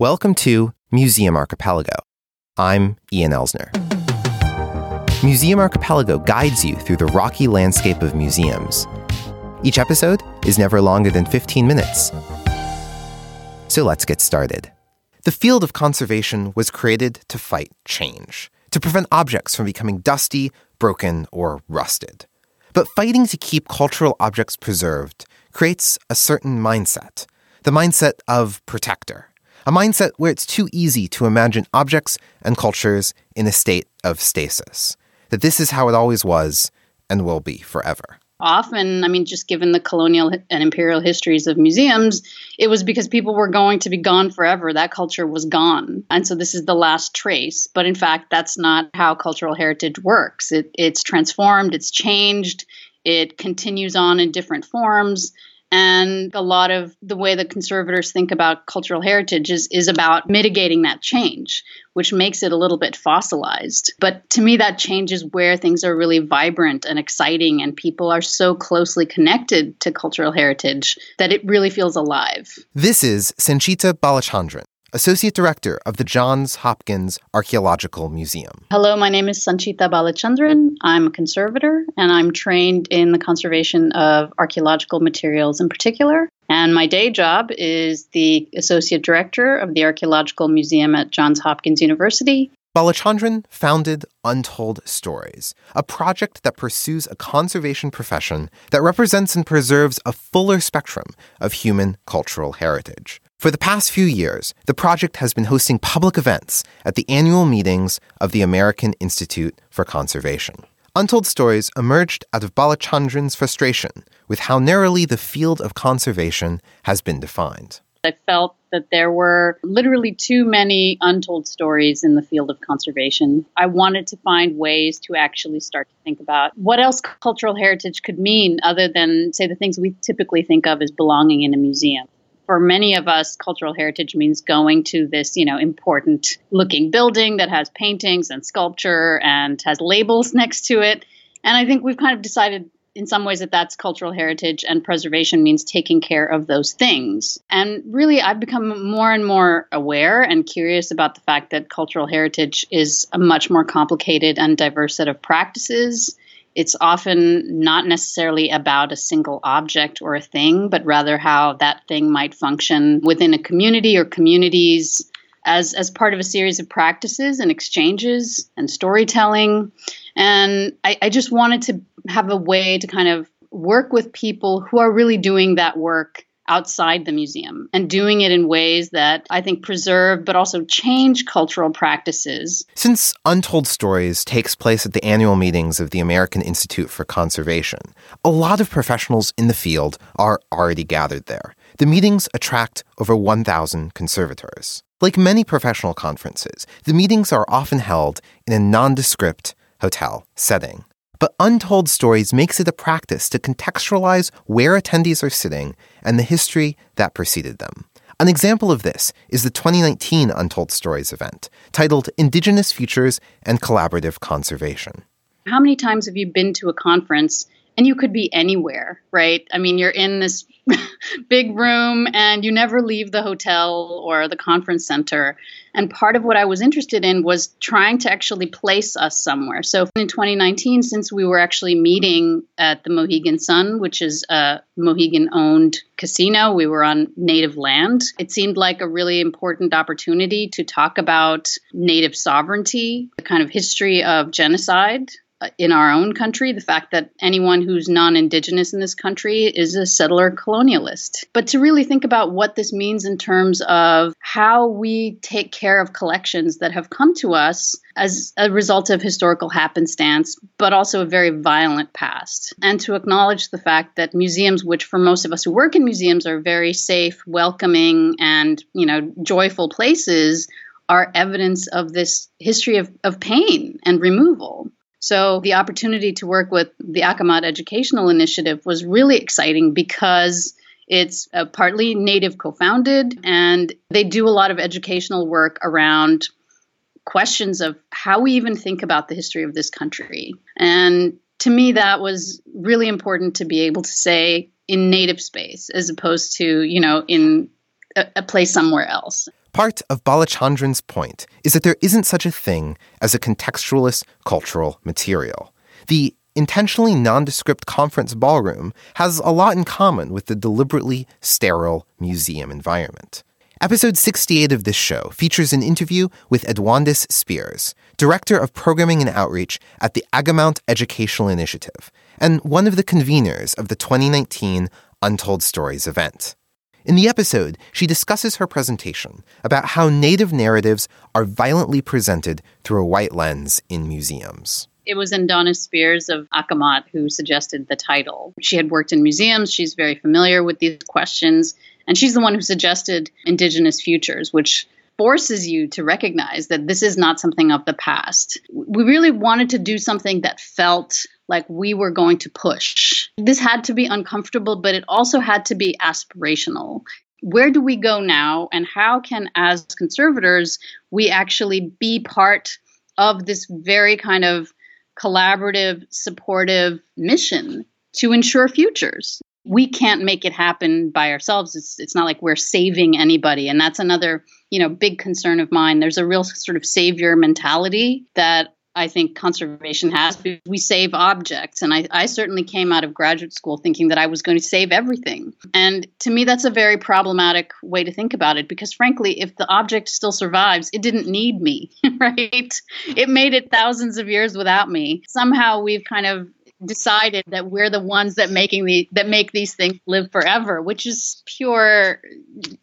Welcome to Museum Archipelago. I'm Ian Elsner. Museum Archipelago guides you through the rocky landscape of museums. Each episode is never longer than 15 minutes. So let's get started. The field of conservation was created to fight change, to prevent objects from becoming dusty, broken, or rusted. But fighting to keep cultural objects preserved creates a certain mindset the mindset of protector a mindset where it's too easy to imagine objects and cultures in a state of stasis, that this is how it always was and will be forever. Often, I mean, just given the colonial and imperial histories of museums, it was because people were going to be gone forever. That culture was gone. And so this is the last trace. But in fact, that's not how cultural heritage works. It, it's transformed, it's changed, it continues on in different forms. And a lot of the way that conservators think about cultural heritage is, is about mitigating that change, which makes it a little bit fossilized. But to me, that change is where things are really vibrant and exciting, and people are so closely connected to cultural heritage that it really feels alive. This is Sanchita Balachandran. Associate Director of the Johns Hopkins Archaeological Museum. Hello, my name is Sanchita Balachandran. I'm a conservator and I'm trained in the conservation of archaeological materials in particular. And my day job is the Associate Director of the Archaeological Museum at Johns Hopkins University. Balachandran founded Untold Stories, a project that pursues a conservation profession that represents and preserves a fuller spectrum of human cultural heritage. For the past few years, the project has been hosting public events at the annual meetings of the American Institute for Conservation. Untold Stories emerged out of Balachandran's frustration with how narrowly the field of conservation has been defined. I felt that there were literally too many untold stories in the field of conservation. I wanted to find ways to actually start to think about what else cultural heritage could mean other than, say, the things we typically think of as belonging in a museum for many of us, cultural heritage means going to this, you know, important looking building that has paintings and sculpture and has labels next to it. And I think we've kind of decided in some ways that that's cultural heritage and preservation means taking care of those things. And really, I've become more and more aware and curious about the fact that cultural heritage is a much more complicated and diverse set of practices it's often not necessarily about a single object or a thing, but rather how that thing might function within a community or communities as, as part of a series of practices and exchanges and storytelling. And I, I just wanted to have a way to kind of work with people who are really doing that work outside the museum and doing it in ways that I think preserve but also change cultural practices. Since Untold Stories takes place at the annual meetings of the American Institute for Conservation, a lot of professionals in the field are already gathered there. The meetings attract over 1,000 conservators. Like many professional conferences, the meetings are often held in a nondescript hotel setting. But Untold Stories makes it a practice to contextualize where attendees are sitting and the history that preceded them. An example of this is the 2019 Untold Stories event, titled Indigenous Futures and Collaborative Conservation. How many times have you been to a conference and you could be anywhere, right? I mean, you're in this big room and you never leave the hotel or the conference center. And part of what I was interested in was trying to actually place us somewhere. So in 2019, since we were actually meeting at the Mohegan Sun, which is a Mohegan owned casino, we were on native land. It seemed like a really important opportunity to talk about native sovereignty, the kind of history of genocide in our own country, the fact that anyone who's non indigenous in this country is a settler colonialist. But to really think about what this means in terms of how we take care of collections that have come to us as a result of historical happenstance, but also a very violent past. And to acknowledge the fact that museums, which for most of us who work in museums are very safe, welcoming, and you know, joyful places, are evidence of this history of, of pain and removal. So the opportunity to work with the Akomawt Educational Initiative was really exciting because it's uh, partly Native co founded, and they do a lot of educational work around questions of how we even think about the history of this country. And to me, that was really important to be able to say in native space as opposed to, you know, in a place somewhere else. Part of Balachandran's point is that there isn't such a thing as a contextualist cultural material. The intentionally nondescript conference ballroom has a lot in common with the deliberately sterile museum environment. Episode 68 of this show features an interview with Endawnis Spears, Director of Programming and Outreach at the Akomawt Educational Initiative, and one of the conveners of the 2019 Untold Stories event. In the episode, she discusses her presentation about how Native narratives are violently presented through a white lens in museums. It was Endawnis Spears of Akomawt who suggested the title. She had worked in museums, she's very familiar with these questions, and she's the one who suggested Indigenous Futures, which forces you to recognize that this is not something of the past. We really wanted to do something that felt like we were going to push. This had to be uncomfortable, but it also had to be aspirational. Where do we go now, and how can, as conservators, we actually be part of this very kind of collaborative, supportive mission to ensure futures? we can't make it happen by ourselves. It's it's not like we're saving anybody, and that's another you know big concern of mine. There's a real sort of savior mentality that I think conservation has. We save objects. And I, I, certainly came out of graduate school thinking that I was going to save everything. And to me, that's a very problematic way to think about it because, frankly, if the object still survives, it didn't need me, right? It made it thousands of years without me. Somehow we've kind of decided that we're the ones that making the that make these things live forever, which is pure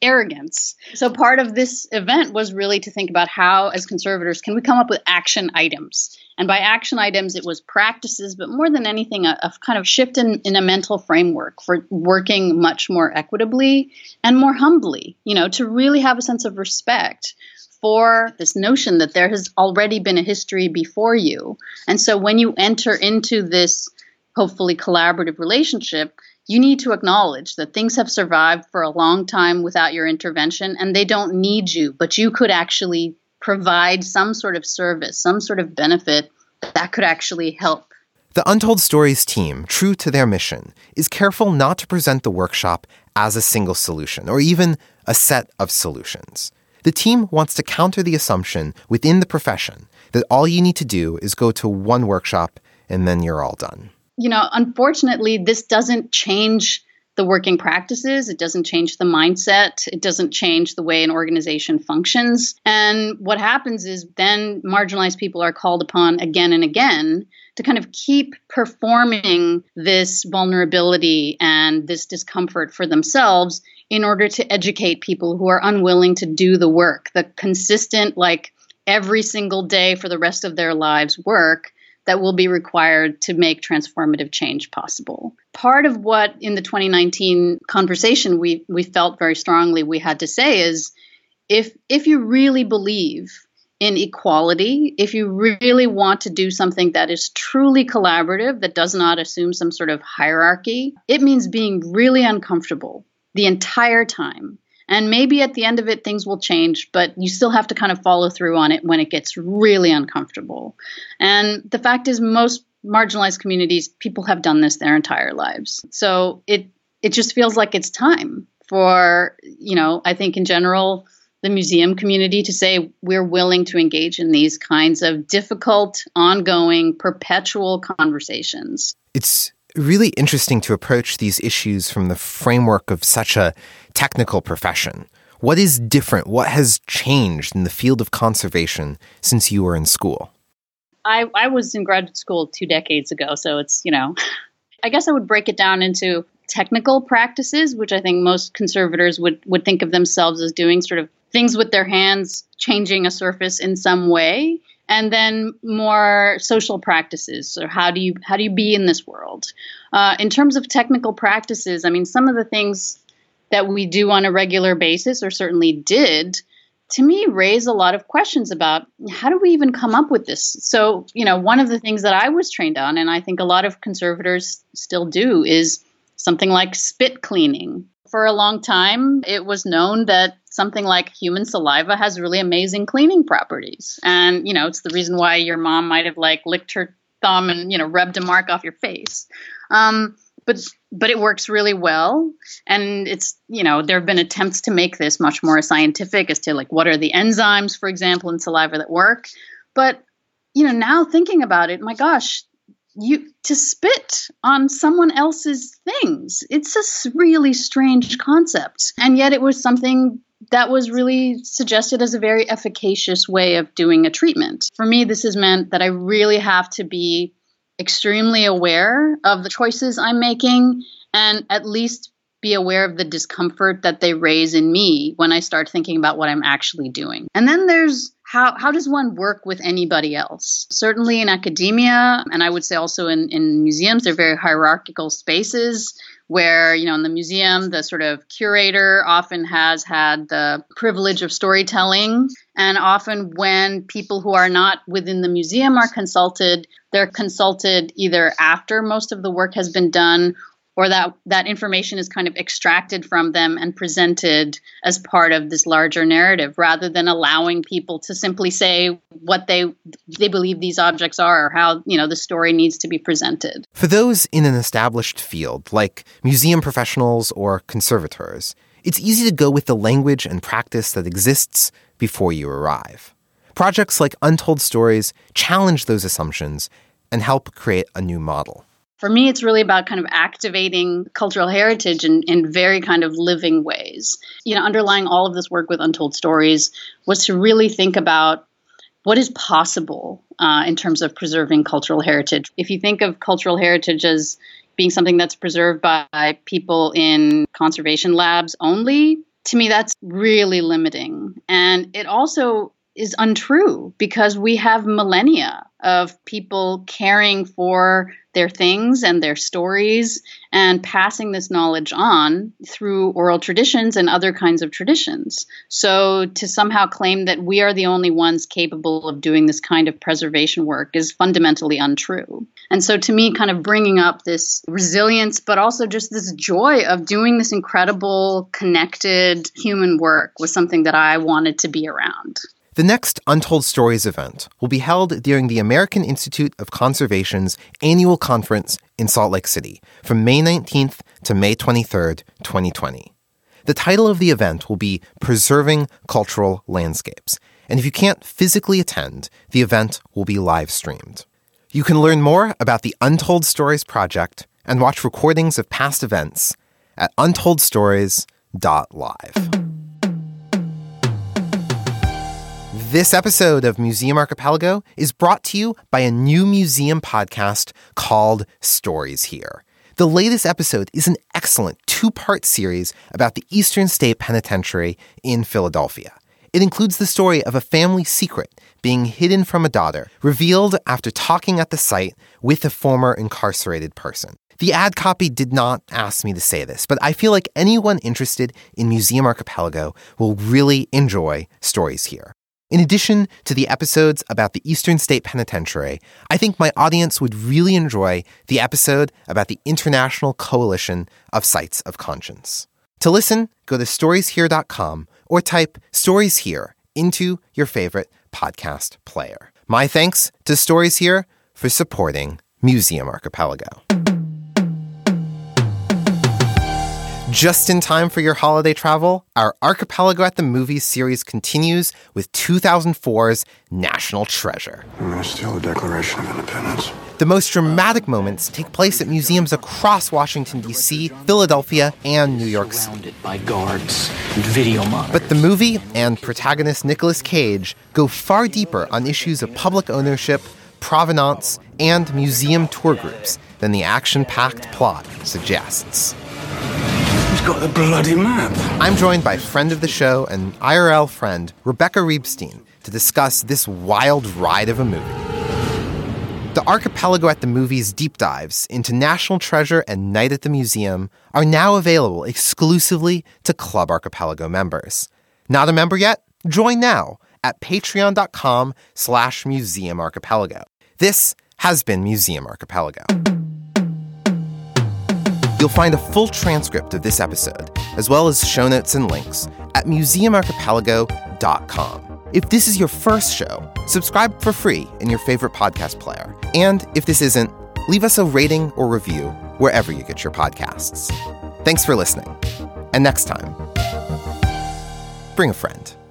arrogance. So part of this event was really to think about how as conservators can we come up with action items. And by action items, it was practices, but more than anything, a, a kind of shift in, in a mental framework for working much more equitably and more humbly, you know, to really have a sense of respect for this notion that there has already been a history before you. And so when you enter into this hopefully collaborative relationship, you need to acknowledge that things have survived for a long time without your intervention and they don't need you, but you could actually provide some sort of service, some sort of benefit that could actually help. The Untold Stories team, true to their mission, is careful not to present the workshop as a single solution or even a set of solutions. The team wants to counter the assumption within the profession that all you need to do is go to one workshop and then you're all done. You know, unfortunately, this doesn't change the working practices. It doesn't change the mindset. It doesn't change the way an organization functions. And what happens is then marginalized people are called upon again and again to kind of keep performing this vulnerability and this discomfort for themselves in order to educate people who are unwilling to do the work, the consistent, like every single day for the rest of their lives work that will be required to make transformative change possible. Part of what in the 2019 conversation we, we felt very strongly we had to say is if if you really believe in equality, if you really want to do something that is truly collaborative, that does not assume some sort of hierarchy, it means being really uncomfortable the entire time. And maybe at the end of it, things will change, but you still have to kind of follow through on it when it gets really uncomfortable. And the fact is, most marginalized communities, people have done this their entire lives. So it it just feels like it's time for, you know, I think in general, the museum community to say we're willing to engage in these kinds of difficult, ongoing, perpetual conversations. It's really interesting to approach these issues from the framework of such a technical profession. What is different? What has changed in the field of conservation since you were in school? I, I was in graduate school two decades ago, so it's, you know, I guess I would break it down into technical practices, which I think most conservators would, would think of themselves as doing sort of things with their hands, changing a surface in some way and then more social practices. So how do you how do you be in this world? Uh, in terms of technical practices i mean some of the things that we do on a regular basis or certainly did to me raise a lot of questions about how do we even come up with this? So you know one of the things that i was trained on and i think a lot of conservators still do is something like spit cleaning for a long time it was known that something like human saliva has really amazing cleaning properties. And, you know, it's the reason why your mom might have like licked her thumb and, you know, rubbed a mark off your face. Um, but but it works really well and it's you know there have been attempts to make this much more scientific as to like what are the enzymes for example in saliva that work but you know now thinking about it my gosh you to spit on someone else's things. It's a really strange concept. And yet it was something that was really suggested as a very efficacious way of doing a treatment. For me this has meant that i really have to be extremely aware of the choices i'm making and at least be aware of the discomfort that they raise in me when I start thinking about what I'm actually doing. And then there's how, how does one work with anybody else? Certainly in academia, and I would say also in, in museums, they're very hierarchical spaces where, you know, in the museum, the sort of curator often has had the privilege of storytelling. And often when people who are not within the museum are consulted, they're consulted either after most of the work has been done or that that information is kind of extracted from them and presented as part of this larger narrative rather than allowing people to simply say what they they believe these objects are or how you know the story needs to be presented. For those in an established field like museum professionals or conservators it's easy to go with the language and practice that exists before you arrive. Projects like untold stories challenge those assumptions and help create a new model for me, it's really about kind of activating cultural heritage in, in very kind of living ways. You know, underlying all of this work with Untold Stories was to really think about what is possible uh, in terms of preserving cultural heritage. If you think of cultural heritage as being something that's preserved by people in conservation labs only, to me, that's really limiting. And it also is untrue because we have millennia of people caring for their things and their stories and passing this knowledge on through oral traditions and other kinds of traditions. So to somehow claim that we are the only ones capable of doing this kind of preservation work is fundamentally untrue. And so to me, kind of bringing up this resilience, but also just this joy of doing this incredible, connected human work was something that I wanted to be around. The next Untold Stories event will be held during the American Institute of Conservation's annual conference in Salt Lake City from May 19th to May 23rd, 2020. The title of the event will be Preserving Cultural Landscapes, and if you can't physically attend, the event will be live streamed. You can learn more about the Untold Stories project and watch recordings of past events at untoldstories.live. This episode of Museum Archipelago is brought to you by a new museum podcast called Stories Here. The latest episode is an excellent two part series about the Eastern State Penitentiary in Philadelphia. It includes the story of a family secret being hidden from a daughter, revealed after talking at the site with a former incarcerated person. The ad copy did not ask me to say this, but I feel like anyone interested in Museum Archipelago will really enjoy Stories Here. In addition to the episodes about the Eastern State Penitentiary, I think my audience would really enjoy the episode about the International Coalition of Sites of Conscience. To listen, go to storieshere.com or type Stories Here into your favorite podcast player. My thanks to Stories Here for supporting Museum Archipelago. Just in time for your holiday travel, our Archipelago at the Movies series continues with 2004's National Treasure. I'm going to steal the Declaration of Independence. The most dramatic moments take place at museums across Washington, D.C., Philadelphia, and New York City. Surrounded by guards and video monitors. But the movie and protagonist Nicolas Cage go far deeper on issues of public ownership, provenance, and museum tour groups than the action packed plot suggests got the bloody map. I'm joined by friend of the show and IRL friend Rebecca Reibstein to discuss this wild ride of a movie. The Archipelago at the Movies deep dives into National Treasure and Night at the Museum are now available exclusively to Club Archipelago members. Not a member yet? Join now at patreon.com slash museum archipelago. This has been Museum Archipelago. You'll find a full transcript of this episode, as well as show notes and links, at museumarchipelago.com. If this is your first show, subscribe for free in your favorite podcast player. And if this isn't, leave us a rating or review wherever you get your podcasts. Thanks for listening. And next time, bring a friend.